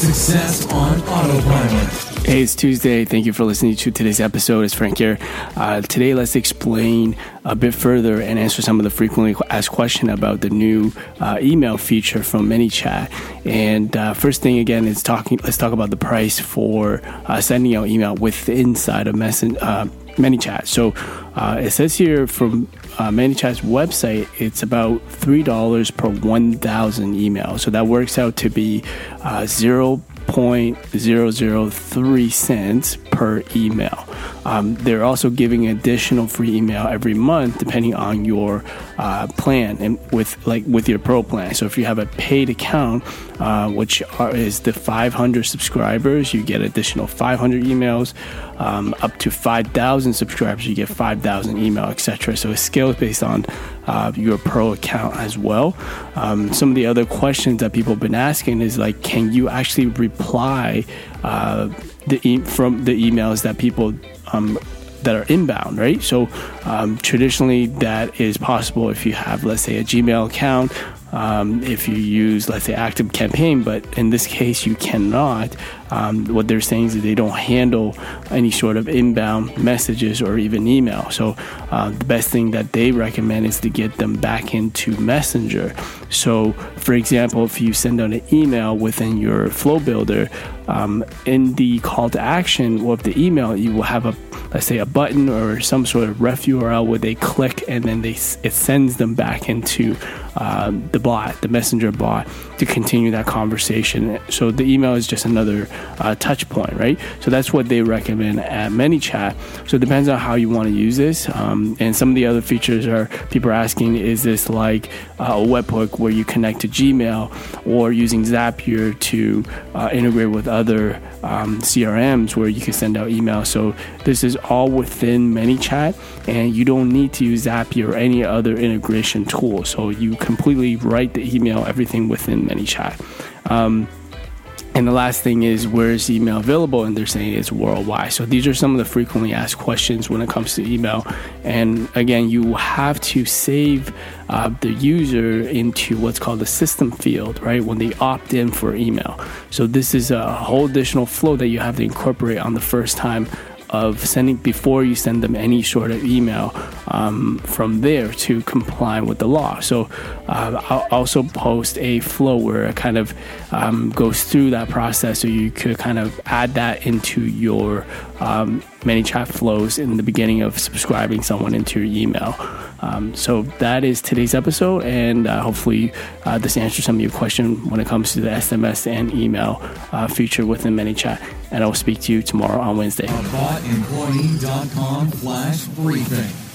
Success on Autopilot. Hey, it's Tuesday. Thank you for listening to today's episode. It's Frank here. Uh, today, let's explain a bit further and answer some of the frequently asked questions about the new uh, email feature from ManyChat. And uh, first thing again is talking. Let's talk about the price for uh, sending out email with inside of message. ManyChat. So uh, it says here from uh, ManyChat's website, it's about three dollars per one thousand emails. So that works out to be uh, zero point zero zero three cents per email. Um, they're also giving additional free email every month depending on your uh, plan and with like with your pro plan. So if you have a paid account, uh, which are, is the 500 subscribers, you get additional 500 emails. Um, up to 5,000 subscribers, you get 5,000 email, etc. So it scales based on uh, your pro account as well. Um, some of the other questions that people have been asking is like, can you actually reply uh, the e- from the emails that people um, that are inbound, right? So um, traditionally, that is possible if you have, let's say, a Gmail account. Um, if you use, let's say, Active Campaign, but in this case, you cannot. Um, what they're saying is that they don't handle any sort of inbound messages or even email. So uh, the best thing that they recommend is to get them back into Messenger. So, for example, if you send out an email within your Flow Builder, um, in the call to action with the email, you will have a let's say a button or some sort of ref URL where they click and then they it sends them back into um, the bot, the messenger bot, to continue that conversation. So the email is just another uh, touch point, right? So that's what they recommend at ManyChat. So it depends on how you want to use this. Um, and some of the other features are people are asking, is this like uh, a webhook where you connect to Gmail or using Zapier to uh, integrate with other um, CRMs where you can send out email. So this is all within ManyChat, and you don't need to use Zapier or any other integration tool. So you completely write the email, everything within ManyChat. Um, and the last thing is where is email available? And they're saying it's worldwide. So these are some of the frequently asked questions when it comes to email. And again, you have to save uh, the user into what's called the system field, right? When they opt in for email. So this is a whole additional flow that you have to incorporate on the first time of sending before you send them any sort of email um, from there to comply with the law. So uh, I'll also post a flow where it kind of um, goes through that process, so you could kind of add that into your um, ManyChat flows in the beginning of subscribing someone into your email. Um, so that is today's episode, and uh, hopefully uh, this answers some of your question when it comes to the SMS and email uh, feature within ManyChat. And I'll speak to you tomorrow on Wednesday. Briefing.